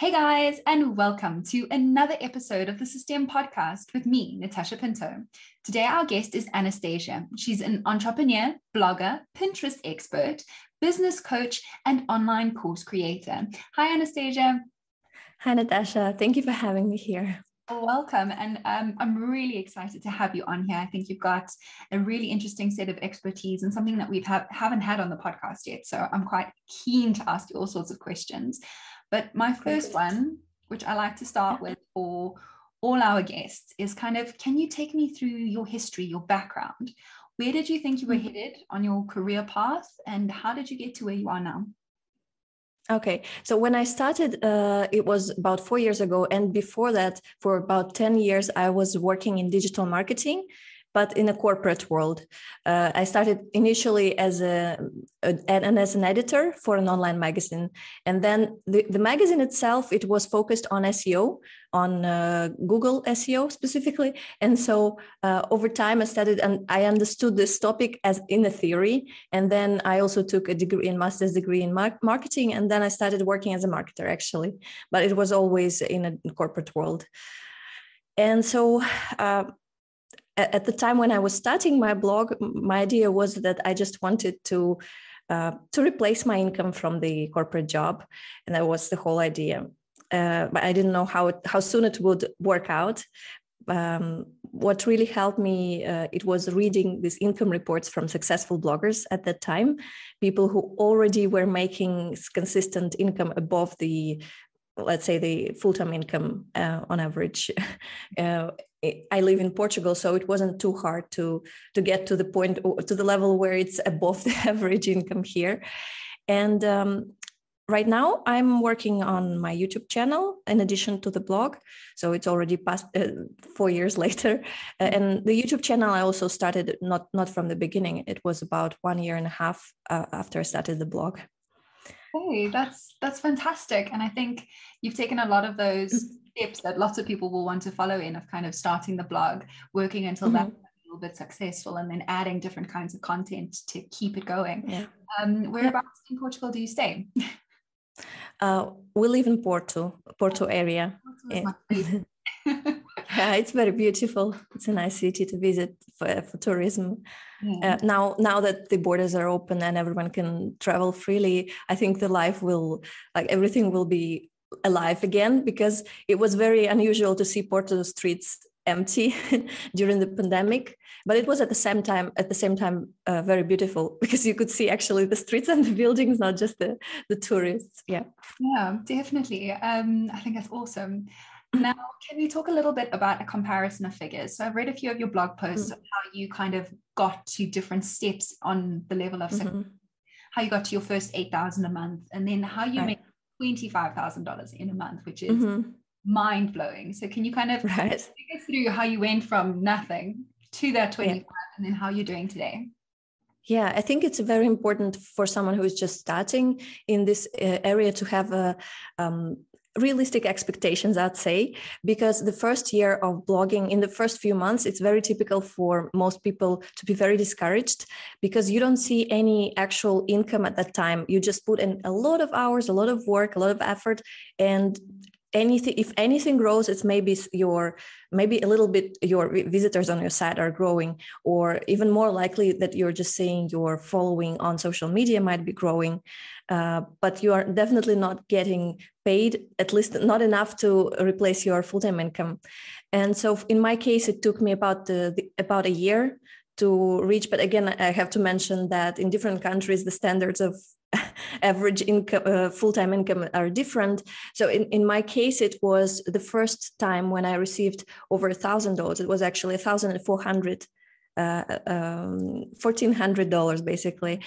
Hey guys, and welcome to another episode of the Systeme Podcast with me, Natasha Pinto. Today, our guest is Anastasia. She's an entrepreneur, blogger, Pinterest expert, business coach, and online course creator. Hi, Anastasia. Hi, Natasha. Thank you for having me here. Welcome. And um, I'm really excited to have you on here. I think you've got a really interesting set of expertise and something that we have, haven't had on the podcast yet. So I'm quite keen to ask you all sorts of questions. But my first one, which I like to start with for all our guests, is kind of can you take me through your history, your background? Where did you think you were mm-hmm. headed on your career path, and how did you get to where you are now? Okay, so when I started, uh, it was about four years ago. And before that, for about 10 years, I was working in digital marketing but in a corporate world. Uh, I started initially as a, a, and as an editor for an online magazine, and then the, the magazine itself it was focused on SEO, on uh, Google SEO specifically, and so uh, over time I studied and I understood this topic as in a theory, and then I also took a degree in master's degree in mar- marketing, and then I started working as a marketer actually, but it was always in a corporate world. And so uh, at the time when I was starting my blog, my idea was that I just wanted to uh, to replace my income from the corporate job, and that was the whole idea. Uh, but I didn't know how it, how soon it would work out. Um, what really helped me uh, it was reading these income reports from successful bloggers at that time, people who already were making consistent income above the let's say the full-time income uh, on average uh, I live in Portugal, so it wasn't too hard to to get to the point to the level where it's above the average income here. And um, right now, I'm working on my YouTube channel in addition to the blog. So it's already past uh, four years later. Uh, and the YouTube channel I also started not not from the beginning. It was about one year and a half uh, after I started the blog. Hey, that's that's fantastic, and I think you've taken a lot of those tips that lots of people will want to follow in of kind of starting the blog, working until mm-hmm. that's a little bit successful, and then adding different kinds of content to keep it going. Yeah. Um, whereabouts yeah. in Portugal do you stay? Uh, we live in Porto, Porto area. Porto yeah. yeah, it's very beautiful. It's a nice city to visit for, for tourism. Uh, now, now that the borders are open and everyone can travel freely, I think the life will, like everything, will be alive again because it was very unusual to see Porto streets empty during the pandemic but it was at the same time at the same time uh, very beautiful because you could see actually the streets and the buildings not just the the tourists yeah yeah definitely um, i think that's awesome now can you talk a little bit about a comparison of figures so i've read a few of your blog posts mm-hmm. how you kind of got to different steps on the level of mm-hmm. how you got to your first 8000 a month and then how you right. make $25,000 in a month, which is mm-hmm. mind blowing. So, can you kind of right. take us through how you went from nothing to that 25 yeah. and then how you're doing today? Yeah, I think it's very important for someone who is just starting in this uh, area to have a um, realistic expectations i'd say because the first year of blogging in the first few months it's very typical for most people to be very discouraged because you don't see any actual income at that time. You just put in a lot of hours a lot of work a lot of effort and anything if anything grows it's maybe your maybe a little bit your visitors on your site are growing or even more likely that you're just saying your following on social media might be growing uh, but you are definitely not getting paid at least not enough to replace your full-time income. And so in my case it took me about the, about a year to reach but again i have to mention that in different countries the standards of average income uh, full-time income are different. So in, in my case it was the first time when i received over a thousand dollars. It was actually a thousand and four hundred uh, um, $1400 basically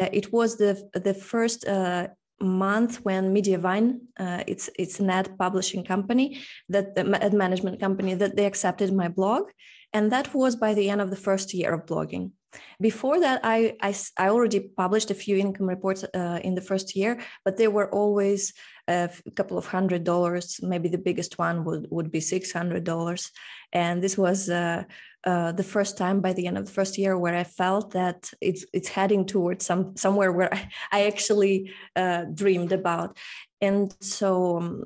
uh, it was the the first uh, month when Mediavine, uh, it's it's an ad publishing company that the ad management company that they accepted my blog, and that was by the end of the first year of blogging. Before that, I, I, I already published a few income reports uh, in the first year, but they were always a couple of hundred dollars. Maybe the biggest one would, would be $600. And this was uh, the first time by the end of the first year where I felt that it's it's heading towards some somewhere where I, I actually uh, dreamed about. And so um,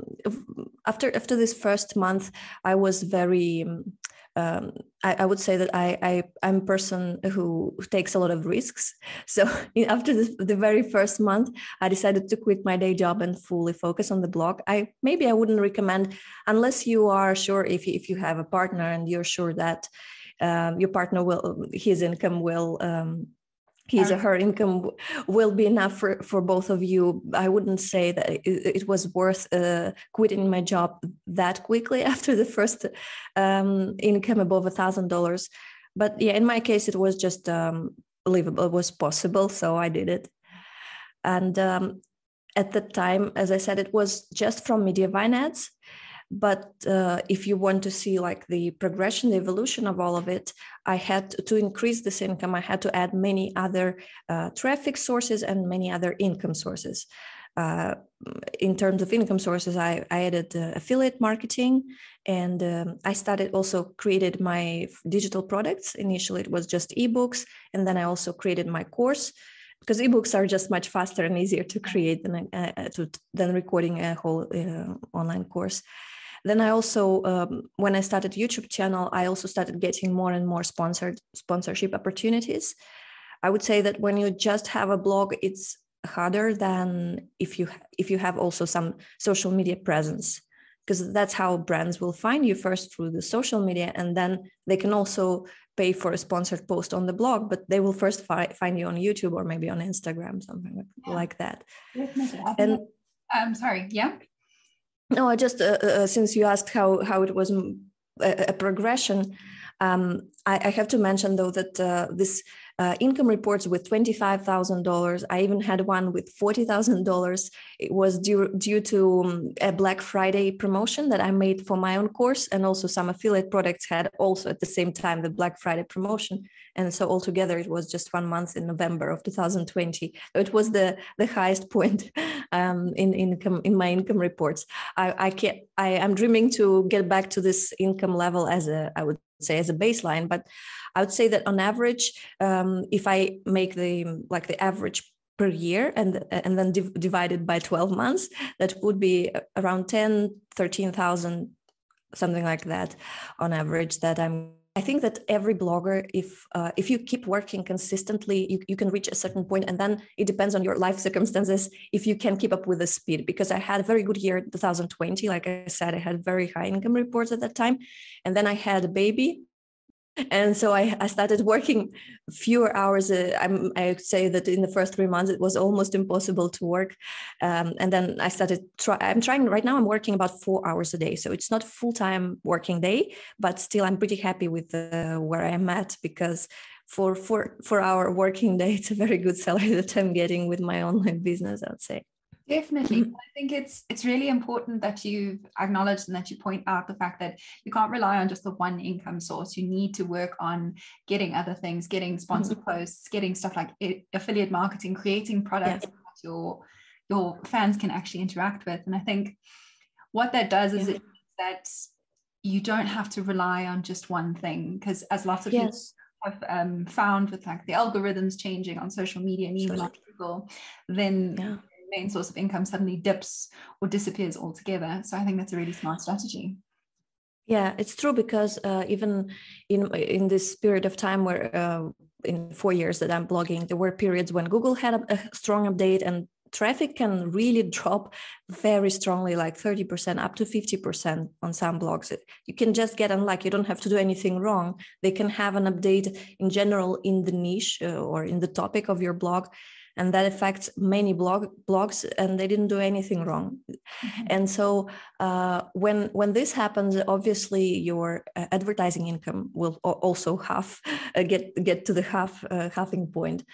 after after this first month, I was very um, um, I, I, would say that I, I I'm a person who takes a lot of risks. So after the, the, very first month, I decided to quit my day job and fully focus on the blog. I maybe I wouldn't recommend unless you are sure if if you have a partner and you're sure that um, your partner will his income will um, his or her income will be enough for, for both of you. I wouldn't say that it, it was worth uh, quitting my job that quickly after the first um, income above a thousand dollars. But yeah, in my case, it was just um, livable. It was possible, so I did it. And um, at the time, as I said, it was just from Mediavine ads but uh, if you want to see like the progression the evolution of all of it i had to, increase this income i had to add many other uh, traffic sources and many other income sources. Uh, in terms of income sources i, I added uh, affiliate marketing and um, i started also created my digital products. Initially it was just ebooks and then i also created my course because ebooks are just much faster and easier to create than, uh, uh, to, than recording a whole online course then I also, um, when I started YouTube channel, I also started getting more and more sponsored sponsorship opportunities. I would say that when you just have a blog, it's harder than if you if you have also some social media presence because that's how brands will find you first through the social media and then they can also pay for a sponsored post on the blog but they will first fi- find you on youtube or maybe on instagram something yeah. like that and i'm sorry yeah no, I just uh, uh, uh, since you asked how how it was a, a progression, um, I, I, have to mention though that this uh, income reports with $25,000. I even had one with $40,000. It was due, due to um, a Black Friday promotion that I made for my own course. And also some affiliate products had also at the same time the Black Friday promotion. And so altogether it was just one month in November of 2020. It was the, the highest point um, in income in my income reports. I, I can't, I am dreaming to get back to this income level as a, I would say as a baseline, but I would say that on average, um, if I make the like the average per year and and then div- divided by 12 months, that would be around 10, 13,000, something like that on average that I'm I think that every blogger, if uh, if you keep working consistently, you, you can reach a certain point, and then it depends on your life circumstances if you can keep up with the speed. Because I had a very good year, 2020. Like I said, I had very high income reports at that time, and then I had a baby, and so I, I started working fewer hours. Uh, I'm, I say that in the first three months it was almost impossible to work, um, and then I started. Try, I'm trying right now. I'm working about four hours a day, so it's not full time working day, but still I'm pretty happy with uh, where I'm at because for four four hour working day, it's a very good salary that I'm getting with my online business. I'd say. Definitely. Mm-hmm. I think it's it's really important that you've acknowledged and that you point out the fact that you can't rely on just the one income source. You need to work on getting other things, getting sponsored mm-hmm. posts, getting stuff like affiliate marketing, creating products yeah. that your your fans can actually interact with. And I think what that does is yeah. it that you don't have to rely on just one thing because as lots of yes. people have um, found with like the algorithms changing on social media and even on Google, then yeah main source of income suddenly dips or disappears altogether. So I think that's a really smart strategy. Yeah, it's true because uh, even in in this period of time where uh, in four years that I'm blogging, there were periods when Google had a, a strong update and traffic can really drop very strongly like 30% up to 50% on some blogs you can just get unlucky you don't have to do anything wrong they can have an update in general in the niche uh, or in the topic of your blog and that affects many blog blogs and they didn't do anything wrong mm-hmm. and so uh, when when this happens obviously your uh, advertising income will also half uh, get get to the half uh, halving point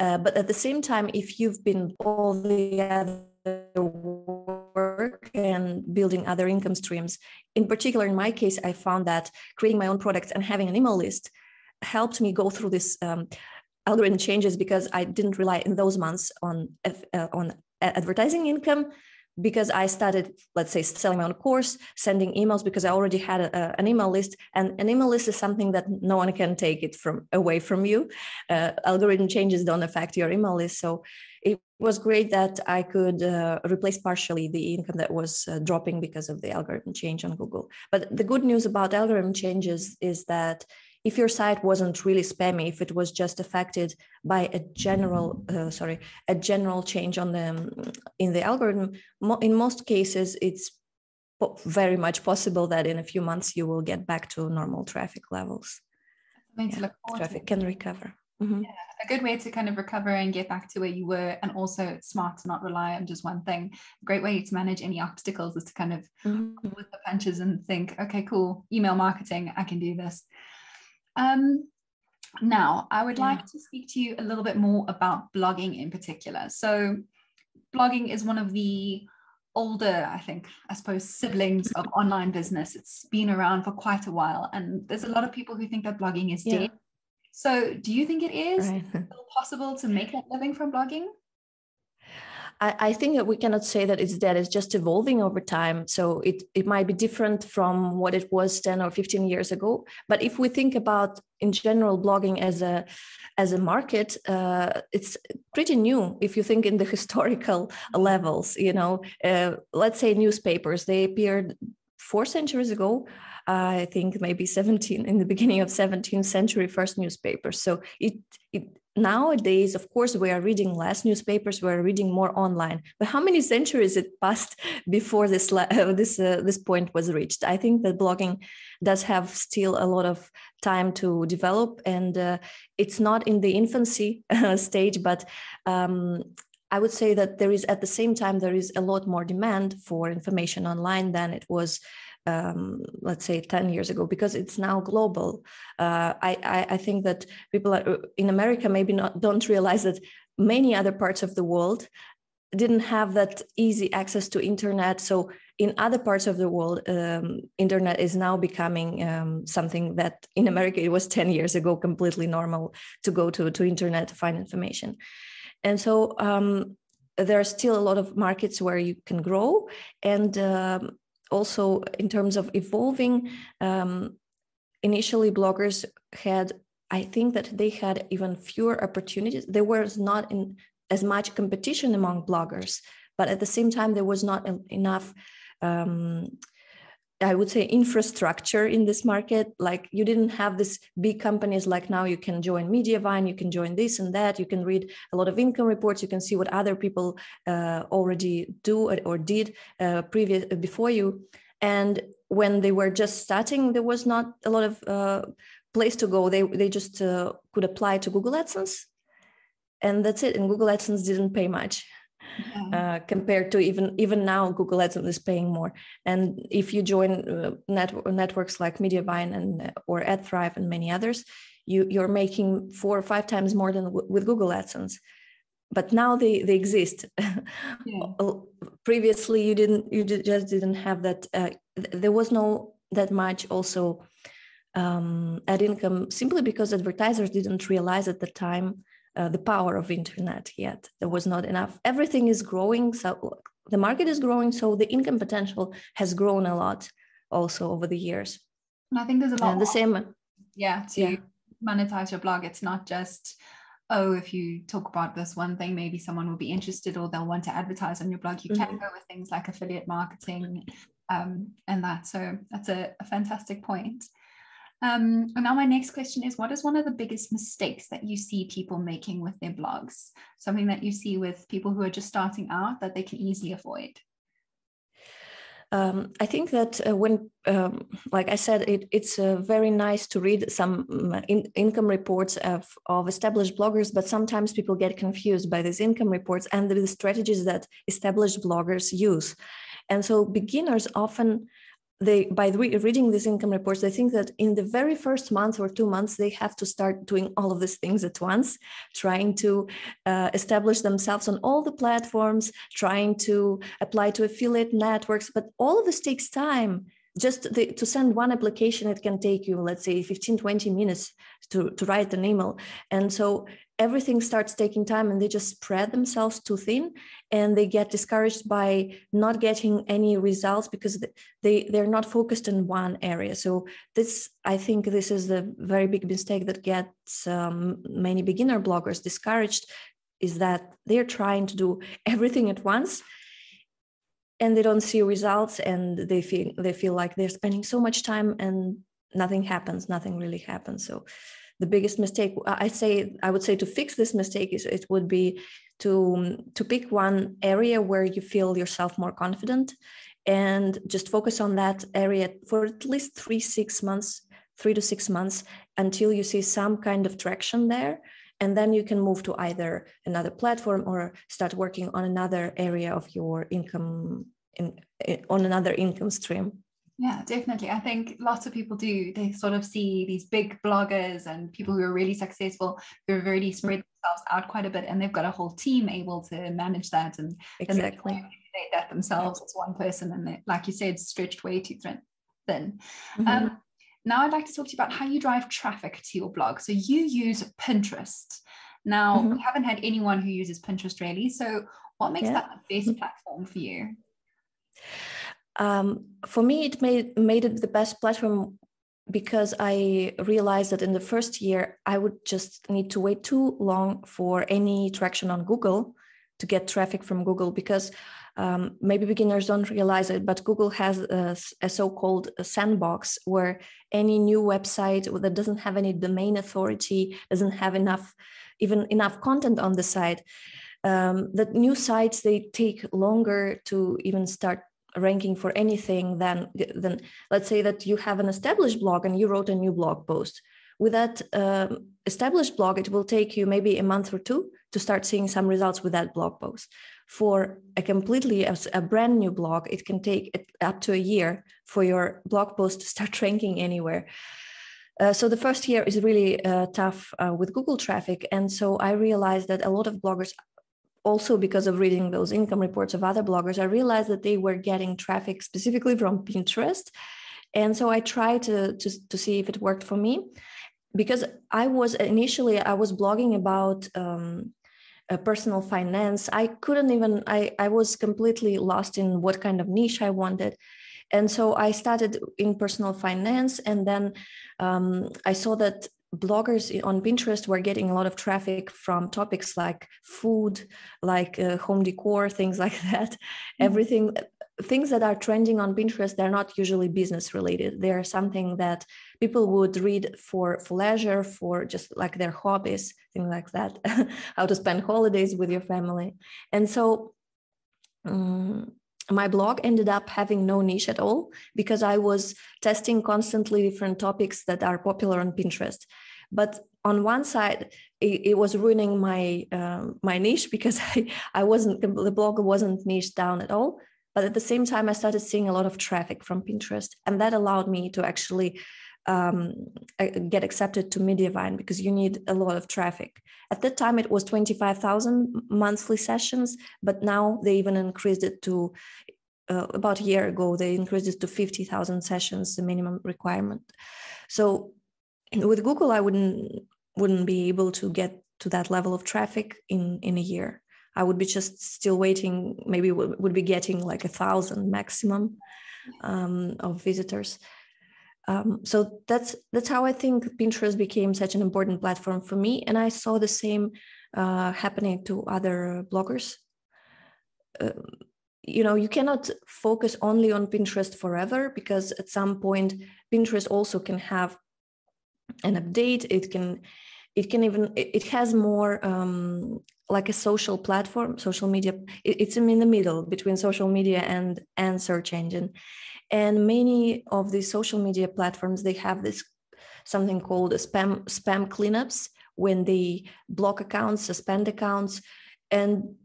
uh, but at the same time if you've been all the other work and building other income streams in particular in my case i found that creating my own products and having an email list helped me go through this um, algorithm changes because I didn't rely in those months on uh, on advertising income, because I started, let's say, selling my own course, sending emails because I already had a, an email list, and an email list is something that no one can take it from away from you. Uh, algorithm changes don't affect your email list, so it was great that I could uh, replace partially the income that was uh, dropping because of the algorithm change on Google. But the good news about algorithm changes is that if your site wasn't really spammy, if it was just affected by a general, uh, sorry, a general change on the um, in the algorithm, mo- in most cases, it's po- very much possible that in a few months you will get back to normal traffic levels. Yeah, traffic can recover. Mm-hmm. Yeah, a good way to kind of recover and get back to where you were, and also smart to not rely on just one thing. A great way to manage any obstacles is to kind of mm-hmm. with the punches and think, okay, cool, email marketing, I can do this. Um, now, I would yeah. like to speak to you a little bit more about blogging in particular. So, blogging is one of the older, I think, I suppose, siblings of online business. It's been around for quite a while, and there's a lot of people who think that blogging is yeah. dead. So, do you think it is right. possible to make a living from blogging? I, I, think that we cannot say that it's dead. It's just evolving over time. So it, it might be different from what it was 10 or 15 years ago. But if we think about in general blogging as a as a market, uh, it's pretty new. If you think in the historical levels, you know, uh, let's say newspapers, they appeared four centuries ago. I think maybe 17 in the beginning of 17th century first newspapers. So it it nowadays of course we are reading less newspapers we're reading more online. But how many centuries it passed before this uh, this uh, this point was reached? I think that blogging does have still a lot of time to develop and uh, it's not in the infancy uh, stage but um, I would say that there is at the same time there is a lot more demand for information online than it was um, let's say 10 years ago because it's now global. Uh, I, I, I think that people are, uh, in america maybe not don't realize that many other parts of the world didn't have that easy access to internet. So in other parts of the world um, internet is now becoming um, something that in america it was 10 years ago completely normal to go to, to internet to find information. And so um, there are still a lot of markets where you can grow. And um, also in terms of evolving um, initially bloggers had i think that they had even fewer opportunities. There was not in as much competition among bloggers but at the same time there was not enough um, I would say infrastructure in this market. Like you didn't have this big companies like now you can join Mediavine, you can join this and that, you can read a lot of income reports, you can see what other people uh, already do or did uh, previous before you. And when they were just starting, there was not a lot of uh, place to go. They they just uh, could apply to Google AdSense, and that's it. And Google AdSense didn't pay much yeah. uh, compared to even even now google adsense is paying more and if you join uh, net, networks like mediavine and uh, or adthrive and many others you you're making four or five times more than w- with google adsense but now they they exist yeah. previously you didn't you just didn't have that uh, there was no that much also um, ad income simply because advertisers didn't realize at the time uh, the power of internet yet. There was not enough. Everything is growing, so the market is growing, so the income potential has grown a lot also over the years. And I think there's a lot. And the same. Yeah, to yeah. monetize your blog, it's not just oh, if you talk about this one thing, maybe someone will be interested or they'll want to advertise on your blog. You mm-hmm. can go with things like affiliate marketing um, and that. So that's a, a fantastic point. Um, and now my next question is what is one of the biggest mistakes that you see people making with their blogs? Something that you see with people who are just starting out that they can easily avoid? Um, I think that uh, when, um, like I said, it, it's uh, very nice to read some mm, in, income reports of, of established bloggers, but sometimes people get confused by these income reports and the strategies that established bloggers use. And so beginners often they by re- reading these income reports they think that in the very first month or two months they have to start doing all of these things at once trying to uh, establish themselves on all the platforms trying to apply to affiliate networks. But all of this takes time. Just the, to send one application it can take you let's say 15 20 minutes to, to write an email. And so everything starts taking time and they just spread themselves too thin and they get discouraged by not getting any results because they they're not focused in one area. So this i think this is the very big mistake that gets um, many beginner bloggers discouraged is that they're trying to do everything at once and they don't see results and they feel they feel like they're spending so much time and nothing happens nothing really happens. So the biggest mistake i say i would say to fix this mistake is it would be to to pick one area where you feel yourself more confident and just focus on that area for at least three six months three to six months until you see some kind of traction there. And then you can move to either another platform or start working on another area of your income in, in on another income stream yeah, definitely. I think lots of people do. They sort of see these big bloggers and people who are really successful who have already spread themselves out quite a bit and they've got a whole team able to manage that and exactly that themselves as one person and they, like you said, stretched way too thin. Mm-hmm. Um, now I'd like to talk to you about how you drive traffic to your blog. So you use Pinterest. Now mm-hmm. we haven't had anyone who uses Pinterest really. So what makes yeah. that the best mm-hmm. platform for you? Um, for me it made made it the best platform because I realized that in the first year I would just need to wait too long for any traction on Google to get traffic from Google because um, maybe beginners don't realize it, but Google has a, a, so-called sandbox where any new website that doesn't have any domain authority, doesn't have enough, even enough content on the site, um, that new sites they take longer to even start ranking for anything then then let's say that you have an established blog and you wrote a new blog post. With that um, established blog it will take you maybe a month or two to start seeing some results with that blog post. For a completely a, a brand new blog it can take up to a year for your blog post to start ranking anywhere. Uh, so the first year is really uh, tough uh, with Google traffic, and so I realized that a lot of bloggers also because of reading those income reports of other bloggers, I realized that they were getting traffic specifically from Pinterest. And so I tried to, to, to see if it worked for me because I was initially, I was blogging about um, personal finance. I couldn't even, I, I was completely lost in what kind of niche I wanted. And so I started in personal finance. And then um, I saw that bloggers on Pinterest were getting a lot of traffic from topics like food, like uh, home decor, things like that. Mm-hmm. Everything, things that are trending on Pinterest, they're not usually business related. They're something that people would read for, for leisure, for just like their hobbies, things like that, how to spend holidays with your family. And so, um, my blog ended up having no niche at all because I was testing constantly different topics that are popular on Pinterest. But on one side, it, it was ruining my uh, my niche because I, I wasn't the blog wasn't niched down at all. But at the same time, I started seeing a lot of traffic from Pinterest, and that allowed me to actually um, get accepted to Mediavine because you need a lot of traffic. At that time, it was 25,000 monthly sessions, but now they even increased it to uh, about a year ago, they increased it to 50,000 sessions, the minimum requirement. So with Google, I wouldn't wouldn't be able to get to that level of traffic in in a year. I would be just still waiting. Maybe would be getting like a thousand maximum um, of visitors. Um, so that's that's how I think Pinterest became such an important platform for me, and I saw the same uh, happening to other bloggers. Uh, you know, you cannot focus only on Pinterest forever because at some point Pinterest also can have an update. It can, it can even it has more um, like a social platform, social media. It's in the middle between social media and and search engine and many of these social media platforms they have this something called spam spam cleanups when they block accounts suspend accounts. And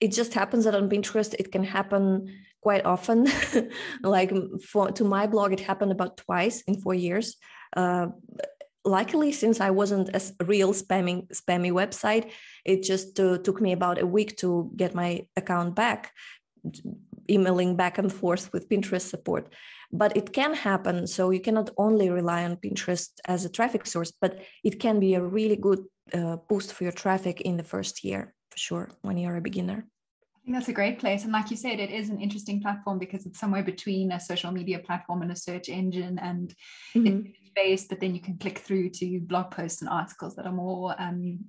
it just happens that on pinterest it can happen quite often. Like for to my blog it happened about twice in four years. Uh, luckily since i wasn't a real spamming spammy website it just uh, took me about a week to get my account back emailing back and forth with Pinterest support. But it can happen. So you cannot only rely on Pinterest as a traffic source, but it can be a really good uh, boost for your traffic in the first year, for sure, when you're a beginner. I think that's a great place. And like you said, it is an interesting platform because it's somewhere between a social media platform and a search engine and mm-hmm. it's based, but then you can click through to blog posts and articles that are more um,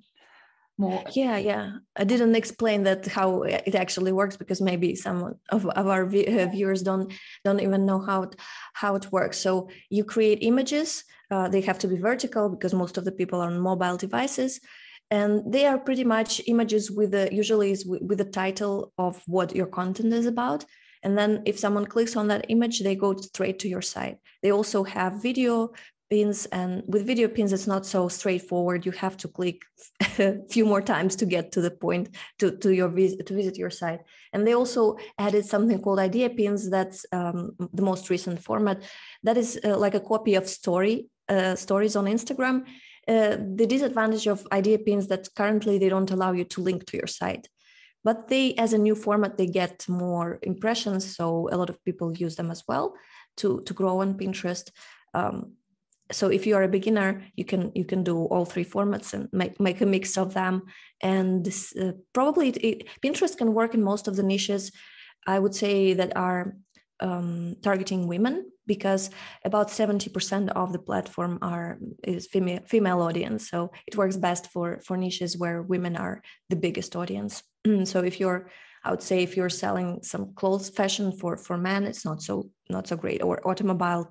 more. Yeah yeah. I didn't explain that how it actually works because maybe some of, of our uh, viewers don't don't even know how it, how it works. So you create images uh, they have to be vertical because most of the people are on mobile devices and they are pretty much images with the usually is with, with the title of what your content is about. And then if someone clicks on that image they go straight to your site. They also have video pins and with video pins it's not so straightforward. You have to click a few more times to get to the point to, to your visit to visit your site. And they also added something called idea pins that's um, the most recent format. That is uh, like a copy of story uh, stories on instagram. Uh, the disadvantage of idea pins that currently they don't allow you to link to your site. But they as a new format they get more impressions so a lot of people use them as well to to grow on pinterest. Um, so if you are a beginner you can you can do all three formats and make, make a mix of them. And this, uh, probably it, it, pinterest can work in most of the niches i would say that are um, targeting women because about 70% of the platform are is female female audience. So it works best for for niches where women are the biggest audience. So if you're i would say if you're selling some clothes fashion for for men it's not so not so great. Or automobile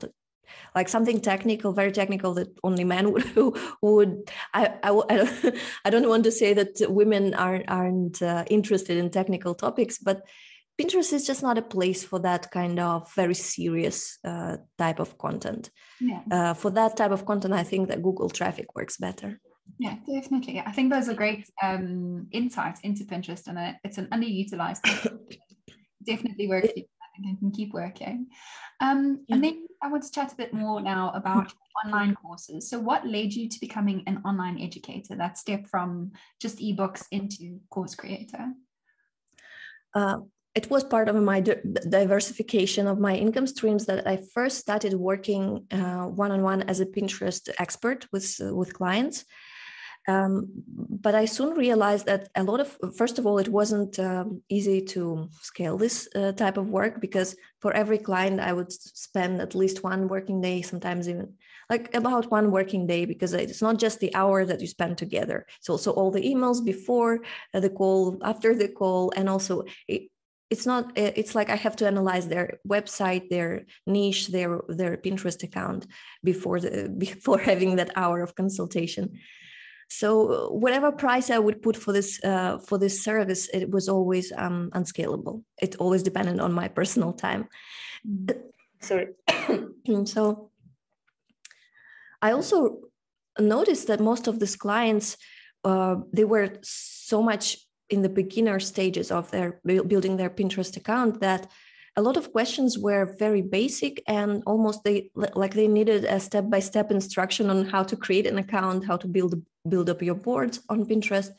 like something technical very technical that only men would would I, I, I, don't, I don't want to say that women aren't aren't uh, interested in technical topics but pinterest is just not a place for that kind of very serious uh, type of content. Yeah. uh, for that type of content i think that google traffic works better. Yeah definitely. I think those are great um, insights into pinterest and it's an underutilized definitely works I can keep working. Um, yeah. And then I want to chat a bit more now about online courses. So, what led you to becoming an online educator? That step from just ebooks into course creator. Uh, it was part of my diversification of my income streams that I first started working one on one as a Pinterest expert with uh, with clients. Um, but I soon realized that a lot of, first of all, it wasn't um, easy to scale this uh, type of work because for every client, I would spend at least one working day, sometimes even like about one working day, because it's not just the hour that you spend together. It's also all the emails before uh, the call, after the call, and also it, it's not uh, it's like i have to analyze their website their niche their their pinterest account before the before having that hour of consultation so whatever price I would put for this uh, for this service, it was always um, unscalable. It always depended on my personal time. Mm. Sorry. so I also noticed that most of these clients uh, they were so much in the beginner stages of their building their Pinterest account that a lot of questions were very basic and almost they like they needed a step-by-step instruction on how to create an account how to build build up your boards on pinterest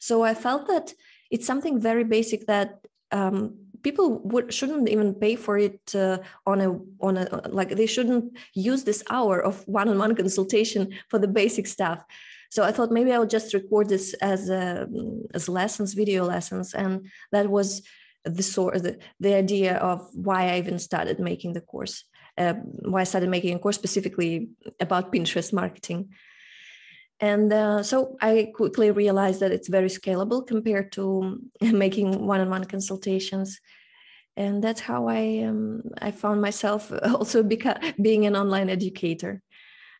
so i felt that it's something very basic that um, people would shouldn't even pay for it uh, on a on a like they shouldn't use this hour of one-on-one consultation for the basic stuff so i thought maybe i would just record this as a, as lessons video lessons and that was the sort the, the idea of why I even started making the course, uh, why I started making a course specifically about Pinterest marketing. And uh, so I quickly realized that it's very scalable compared to making one-on-one consultations. And that's how I um, I found myself also being an online educator.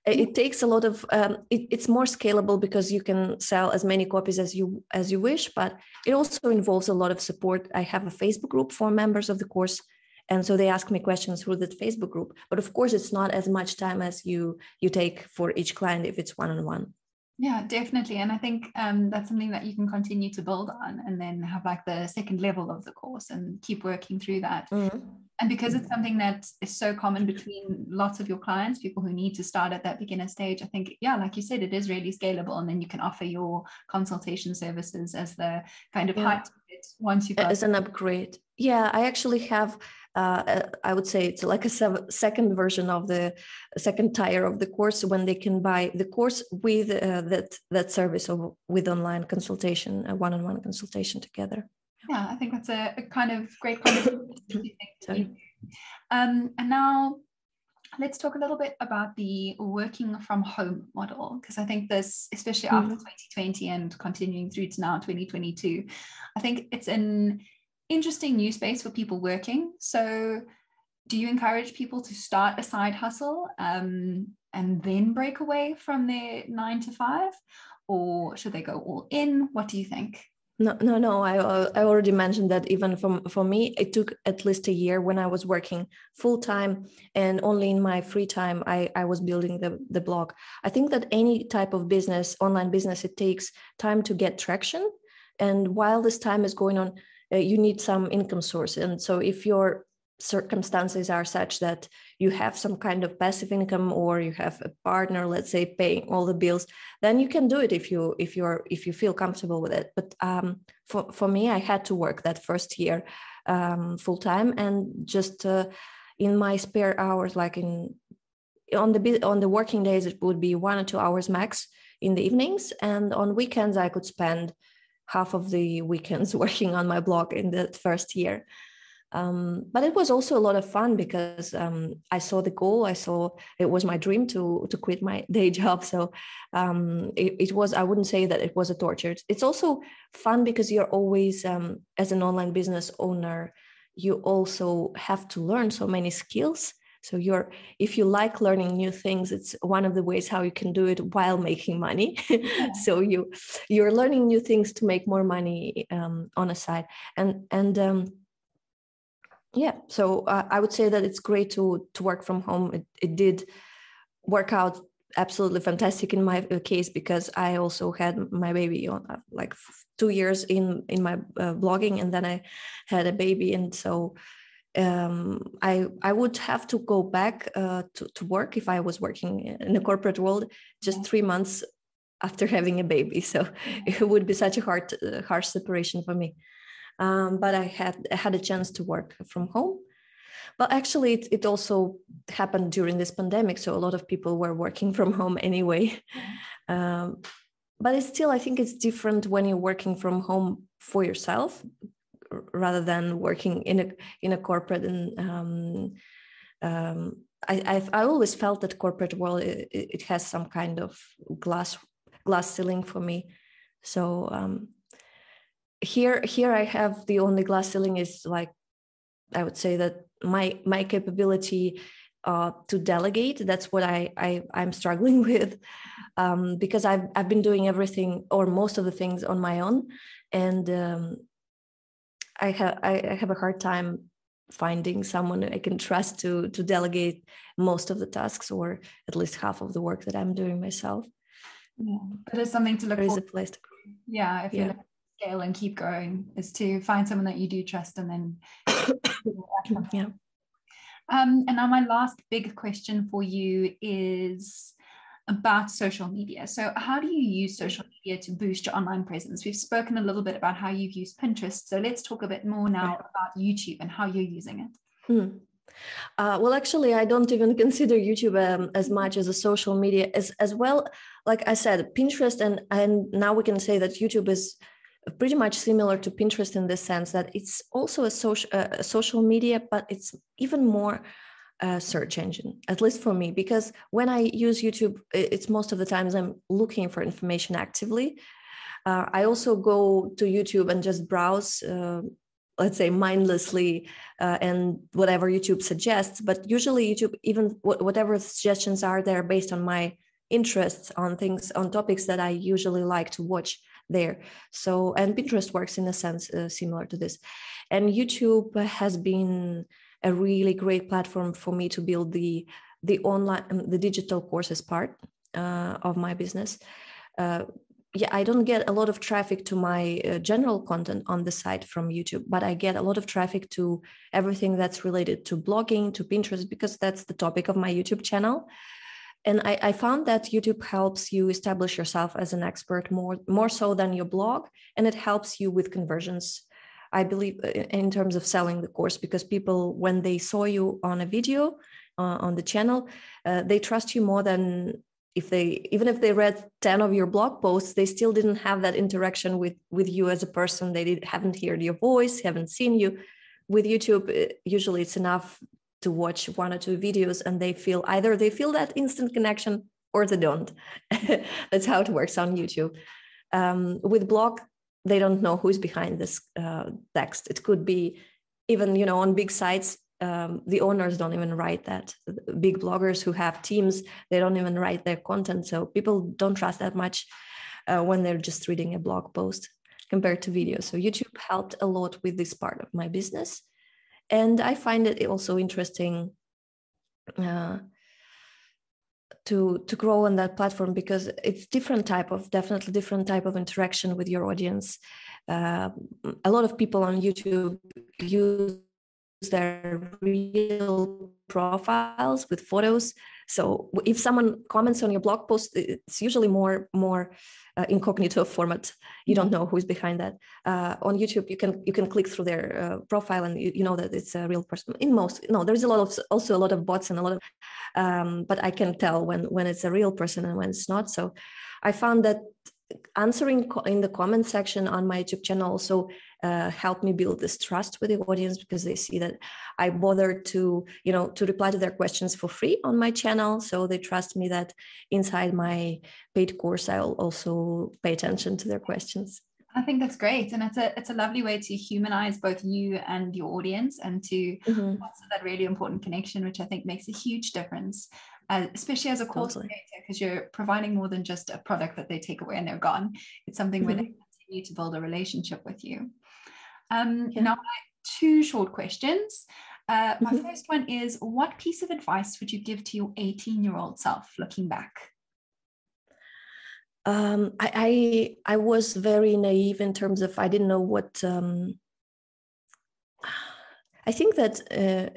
It takes a lot of um, it, it's more scalable because you can sell as many copies as you as you wish but it also involves a lot of support. I have a facebook group for members of the course and so they ask me questions through that facebook group. But of course it's not as much time as you you take for each client if it's one-on-one yeah definitely and i think um, that's something that you can continue to build on and then have like the second level of the course and keep working through that mm-hmm and because it's something that is so common between lots of your clients people who need to start at that beginner stage i think yeah like you said it is really scalable and then you can offer your consultation services as the kind of yeah. height once you as an upgrade. Yeah, I actually have. Uh, I would say it's like a sev- second version of the second tier of the course when they can buy the course with uh, that that service of with online consultation, a one-on-one consultation together. Yeah, I think that's a, a kind of great kind um, and now let's talk a little bit about the working from home model because I think this, especially after mm-hmm. 2020 and continuing through to now 2022, I think it's an interesting new space for people working. So, do you encourage people to start a side hustle um, and then break away from their nine to five, or should they go all in? What do you think? No, no, no. I I already mentioned that even from for me, it took at least a year when I was working full time and only in my free time I I was building the the blog. I think that any type of business, online business, it takes time to get traction, and while this time is going on, uh, you need some income source. And so if you're circumstances are such that you have some kind of passive income or you have a partner let's say paying all the bills then you can do it if you if you're if you feel comfortable with it but um, for for me i had to work that first year um, full time and just uh, in my spare hours like in on the on the working days it would be one or two hours max in the evenings and on weekends i could spend half of the weekends working on my blog in the first year um, but it was also a lot of fun because um, I saw the goal. I saw it was my dream to to quit my day job. So um, it, it, was. I wouldn't say that it was a torture. It's also fun because you're always um, as an online business owner, you also have to learn so many skills. So you're if you like learning new things, it's one of the ways how you can do it while making money. so you you're learning new things to make more money um, on a side. And and um, yeah so uh, i would say that it's great to to work from home. It, it did work out absolutely fantastic in my uh, case because i also had my baby on uh, like two years in in my uh, blogging and then i had a baby. And so um, I I would have to go back uh, to to work if I was working in the corporate world just three months after having a baby. So it would be such a hard uh, harsh separation for me um, but I had I had a chance to work from home. But actually, it, it also happened during this pandemic, so a lot of people were working from home anyway. Um, but it's still, I think it's different when you're working from home for yourself rather than working in a in a corporate and um, um, I, I've, I always felt that corporate world it, it, has some kind of glass glass ceiling for me. So um, here here i have the only glass ceiling is like i would say that my my capability uh, to delegate that's what I, I i'm struggling with um, because I've, I've been doing everything or most of the things on my own and um, I, have I have a hard time finding someone I can trust to to delegate most of the tasks or at least half of the work that I'm doing myself. Yeah, But it is something to look. There is a place to. Yeah, if yeah. you scale and keep going is to find someone that you do trust and then yeah um, and now my last big question for you is about social media. So, how do you use social media to boost your online presence? We've spoken a little bit about how you've used Pinterest. So, let's talk a bit more now about YouTube and how you're using it. Hmm. Uh, well, actually, I don't even consider YouTube um, as much as a social media as as well. Like I said, Pinterest and and now we can say that YouTube is pretty much similar to Pinterest in the sense that it's also a social a social media, but it's even more a search engine, at least for me, because when I use YouTube, it's most of the times I'm looking for information actively. Uh, I also go to YouTube and just browse. Uh, let's say mindlessly uh, and whatever youtube suggests but usually youtube even w- whatever suggestions are there based on my interests on things on topics that i usually like to watch there. So, and Pinterest works in a sense uh, similar to this. And YouTube has been a really great platform for me to build the the online um, the digital courses part uh, of my business. Uh, yeah, I don't get a lot of traffic to my uh, general content on the site from YouTube, but I get a lot of traffic to everything that's related to blogging, to Pinterest, because that's the topic of my YouTube channel and I, I, found that youtube helps you establish yourself as an expert more more so than your blog and it helps you with conversions I believe uh, in terms of selling the course because people when they saw you on a video uh, on the channel, uh, they trust you more than if they even if they read 10 of your blog posts they still didn't have that interaction with with you as a person. They did, haven't heard your voice haven't seen you. With youtube uh, usually it's enough to watch one or two videos and they feel either they feel that instant connection or they don't. That's how it works on youtube. Um, with blog they don't know who's behind this uh, text. It could be even you know on big sites um, the owners don't even write that. Big bloggers who have teams they don't even write their content. So people don't trust that much uh, when they're just reading a blog post compared to video. So youtube helped a lot with this part of my business. And i find it also interesting uh, to to grow on that platform because it's different type of definitely different type of interaction with your audience. Uh, a lot of people on youtube use their real profiles with photos so if someone comments on your blog post it's usually more more uh, incognito format. You don't know who's behind that. Uh, on youtube you can you can click through their uh, profile and you, you, know that it's a real person. In most no there's a lot of also a lot of bots and a lot of um, but i can tell when when it's a real person and when it's not. So i found that answering in the comment section on my youtube channel also uh, helped me build this trust with the audience because they see that I bother to, you know, to reply to their questions for free on my channel. So they trust me that inside my paid course, I'll also pay attention to their questions. I think that's great, and it's a it's a lovely way to humanize both you and your audience, and to mm-hmm. that really important connection, which I think makes a huge difference, uh, especially as a course totally. creator, because you're providing more than just a product that they take away and they're gone. It's something mm-hmm. where they continue to build a relationship with you. Um, yeah. Now, two short questions. Uh, my mm-hmm. first one is What piece of advice would you give to your 18 year old self looking back? Um, I, I, I was very naive in terms of I didn't know what um, I think that uh,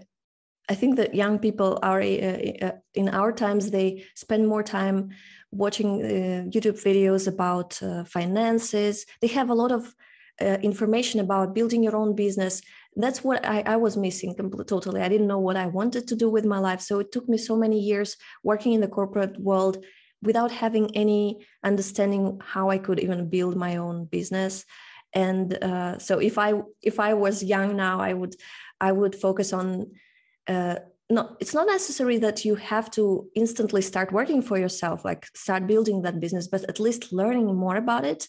I think that young people are uh, uh, in our times they spend more time watching uh, YouTube videos about uh, finances. They have a lot of uh, information about building your own business. That's what I, I was missing completely totally. I didn't know what i wanted to do with my life. So it took me so many years working in the corporate world without having any understanding how i could even build my own business. And uh, so if i if i was young now i would i would focus on uh, no it's not necessary that you have to instantly start working for yourself like start building that business but at least learning more about it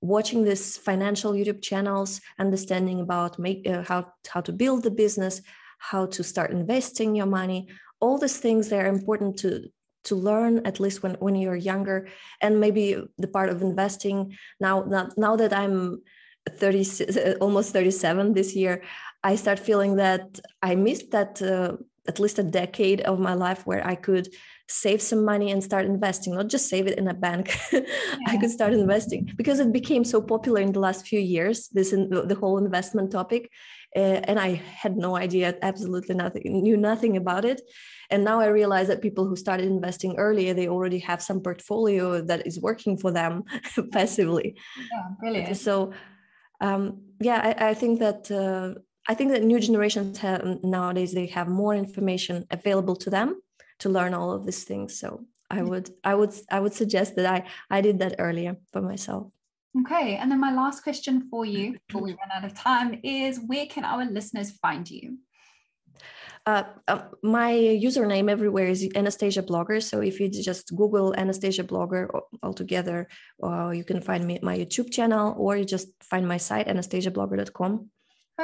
watching these financial YouTube channels, understanding about make, uh, how, how to build the business, how to start investing your money, all these things they are important to to learn at least when, when you're younger. And maybe the part of investing now now, now that i'm 30 almost 37 this year i start feeling that i missed that uh, at least a decade of my life where i could save some money and start investing, not just save it in a bank. Yeah. I could start investing because it became so popular in the last few years, this in, the whole investment topic. Uh, and I had no idea, absolutely nothing, knew nothing about it. And now I realize that people who started investing earlier, they already have some portfolio that is working for them passively. Yeah, brilliant. So, um, yeah, I, I, think that uh, I think that new generations have nowadays they have more information available to them to learn all of these things so i would i would i would suggest that i i did that earlier for myself okay and then my last question for you before we run out of time is where can our listeners find you uh, uh, my username everywhere is Anastasia Blogger. So if you just Google Anastasia Blogger altogether, uh, you can find me my YouTube channel, or you just find my site anastasiablogger.com.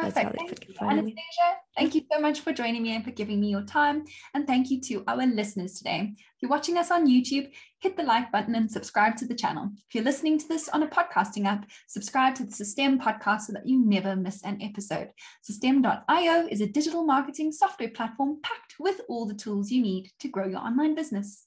Perfect. Thank you, Anastasia. Thank you so much for joining me and for giving me your time. And thank you to our listeners today. If you're watching us on YouTube, hit the like button and subscribe to the channel. If you're listening to this on a podcasting app, subscribe to the Systeme podcast so that you never miss an episode. Systeme.io is a digital marketing software platform packed with all the tools you need to grow your online business.